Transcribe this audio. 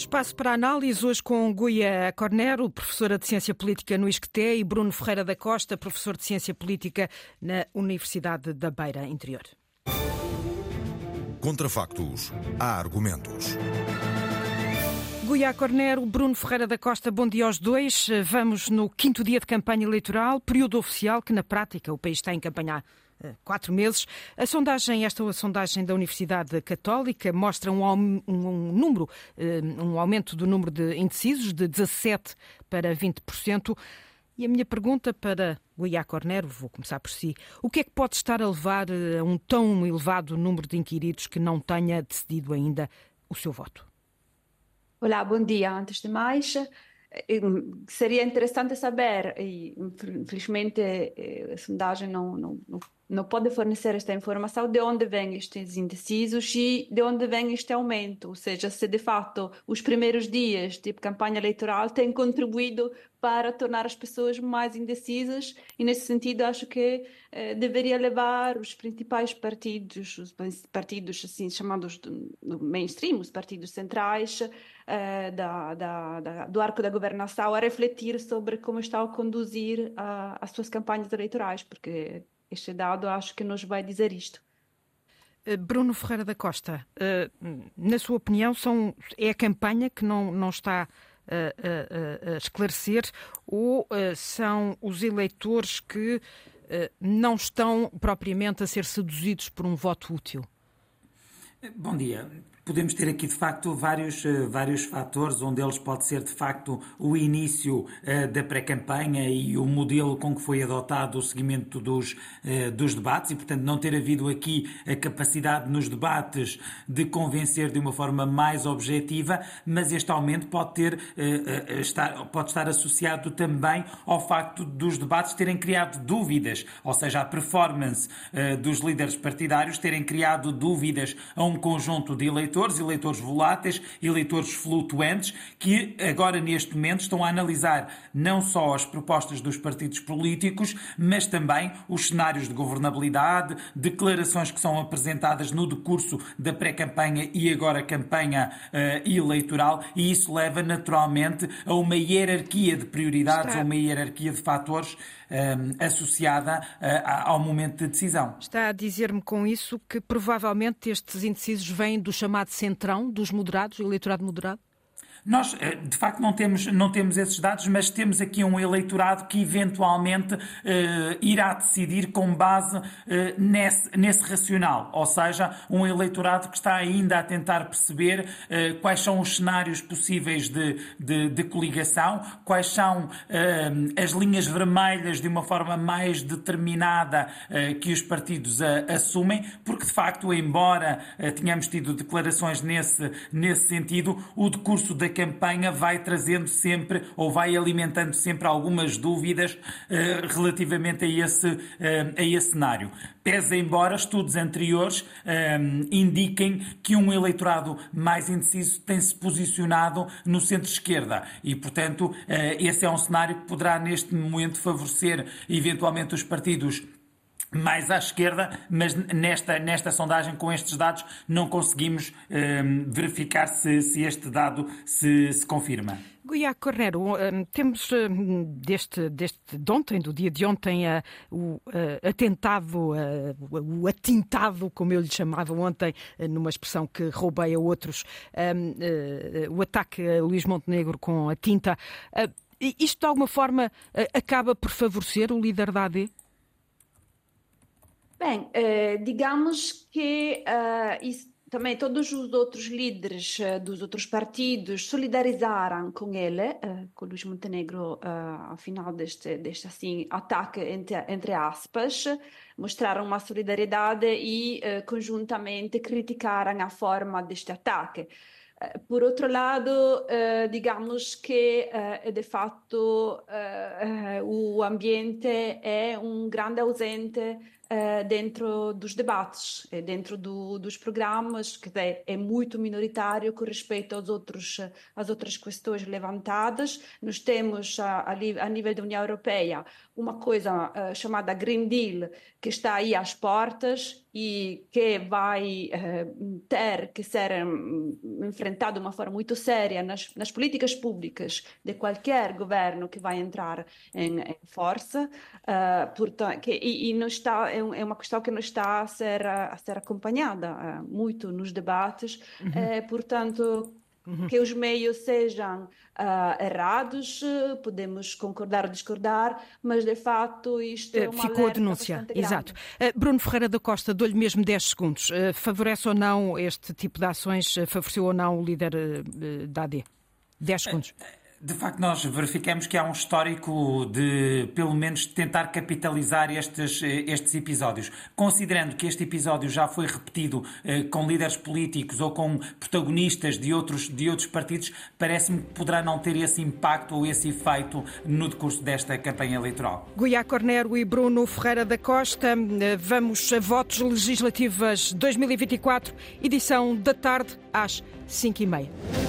Espaço para análise hoje com Guia Cornero, professora de Ciência Política no ISCTE, e Bruno Ferreira da Costa, professor de Ciência Política na Universidade da Beira Interior. Contra factos, há argumentos. Guia Cornero, Bruno Ferreira da Costa, bom dia aos dois. Vamos no quinto dia de campanha eleitoral, período oficial que na prática o país está em campanha eh, quatro meses. A sondagem, esta a sondagem da Universidade Católica, mostra um, um, um, número, eh, um aumento do número de indecisos de 17 para 20%. E a minha pergunta para Ia Cornero, vou começar por si, o que é que pode estar a levar eh, a um tão elevado número de inquiridos que não tenha decidido ainda o seu voto? Olá, bom dia. Antes de mais, seria interessante saber, e infelizmente a sondagem não, não, não não pode fornecer esta informação de onde vêm estes indecisos e de onde vem este aumento, ou seja, se de fato os primeiros dias de campanha eleitoral têm contribuído para tornar as pessoas mais indecisas e nesse sentido acho que eh, deveria levar os principais partidos, os partidos assim chamados do, do mainstream, os partidos centrais eh, da, da, da, do arco da governação a refletir sobre como estão a conduzir a, as suas campanhas eleitorais, porque este dado acho que nos vai dizer isto. Eh, Bruno Ferreira da Costa, eh, na sua opinião, são, é a campanha que não, não está a, a, a esclarecer ou eh, são os eleitores que não estão propriamente a ser seduzidos por um voto útil? Bom dia podemos ter aqui de facto vários, eh, vários fatores, um deles pode ser de facto o início uh, da pré-campanha e o modelo com que foi adotado o seguimento dos, uh, dos debates. E, portanto, não ter havido aqui a capacidade nos debates de convencer de uma forma mais objetiva, mas este aumento pode, ter, estar, pode estar associado também ao facto dos debates terem criado dúvidas, ou seja, a performance dos líderes partidários terem criado dúvidas a um conjunto de eleitores eleitores, eleitores voláteis, eleitores flutuantes, que agora neste momento estão a analisar não só as propostas dos partidos políticos, mas também os cenários de governabilidade, declarações que são apresentadas no decurso da pré-campanha e agora campanha uh, eleitoral, e isso leva naturalmente a uma hierarquia de prioridades, Está. a uma hierarquia de fatores um, associada uh, ao momento de decisão. Está a dizer-me com isso que provavelmente estes indecisos vêm do chamado centrão, dos moderados, eleitorado moderado? Nós, eh, de facto, não temos, não temos esses dados, mas temos aqui um eleitorado que eventualmente eh, irá decidir com base eh, nesse, nesse racional, ou seja, um eleitorado que está ainda a tentar perceber quais são os cenários possíveis de, de, de coligação, quais são as linhas vermelhas de uma forma mais determinada que os partidos assumem, porque de facto, embora tenhamos tido declarações nesse, nesse sentido, o decurso da campanha vai trazendo sempre ou vai alimentando sempre algumas dúvidas uh, relativamente a esse, uh, a esse cenário. Pese embora estudos anteriores um, indiquem que um eleitorado mais indeciso tem-se posicionado no centro-esquerda e, portanto, uh, esse é um cenário que poderá neste momento favorecer eventualmente os partidos mais à esquerda, mas nesta, nesta sondagem, com estes dados, não conseguimos um, verificar se, se, este dado se, se confirma. Guiá Cornero, um, temos um, deste, deste, de ontem, do dia de ontem, uh, o uh, atentado, uh, o atintado, como eu lhe chamava ontem, numa expressão que roubei a outros, o ataque a Luís Montenegro com a tinta. isto, de alguma forma, acaba por favorecer o líder da AD? Bem, eh, digamos que isso, também todos os outros líderes uh, dos outros partidos solidarizaram com ele, com Luís Montenegro, ao final deste, deste assim, ataque, entre, entre aspas, mostraram uma solidariedade e conjuntamente criticaram a forma deste ataque. Por outro lado, digamos que de fato o ambiente é um grande ausente uh, dentro dos debates, dentro do, dos programas, que é, é, muito minoritário com respeito aos outros, às outras questões levantadas. Nós temos, a, a nível da União Europeia, uma coisa uh, chamada Green Deal, que está aí às portas e que vai uh, ter que ser um, enfrentado de uma forma muito séria nas, nas, políticas públicas de qualquer governo que vai entrar em, em força. Uh, portanto, que, e, e não está, é, é, uma questão que não está a ser, a ser acompanhada muito nos debates. Uhum. portanto, Uhum. que os meios sejam uh, errados, podemos concordar ou discordar, mas de facto isto é uma Ficou a denúncia, exato. Uh, Bruno Ferreira da Costa, dou-lhe mesmo 10 segundos. Uh, favorece ou não este tipo de ações? Favoreceu ou não o líder da AD? 10 segundos. De facto, nós verificamos que há um histórico de, pelo menos, tentar capitalizar estes, estes episódios. Considerando que este episódio já foi repetido eh, com líderes políticos ou com protagonistas de outros, de outros partidos, parece-me que poderá não ter esse impacto ou esse efeito no decurso desta campanha eleitoral. Guiá Cornero e Bruno Ferreira da Costa, eh, vamos a votos legislativas 2024, edição da tarde às 5h30.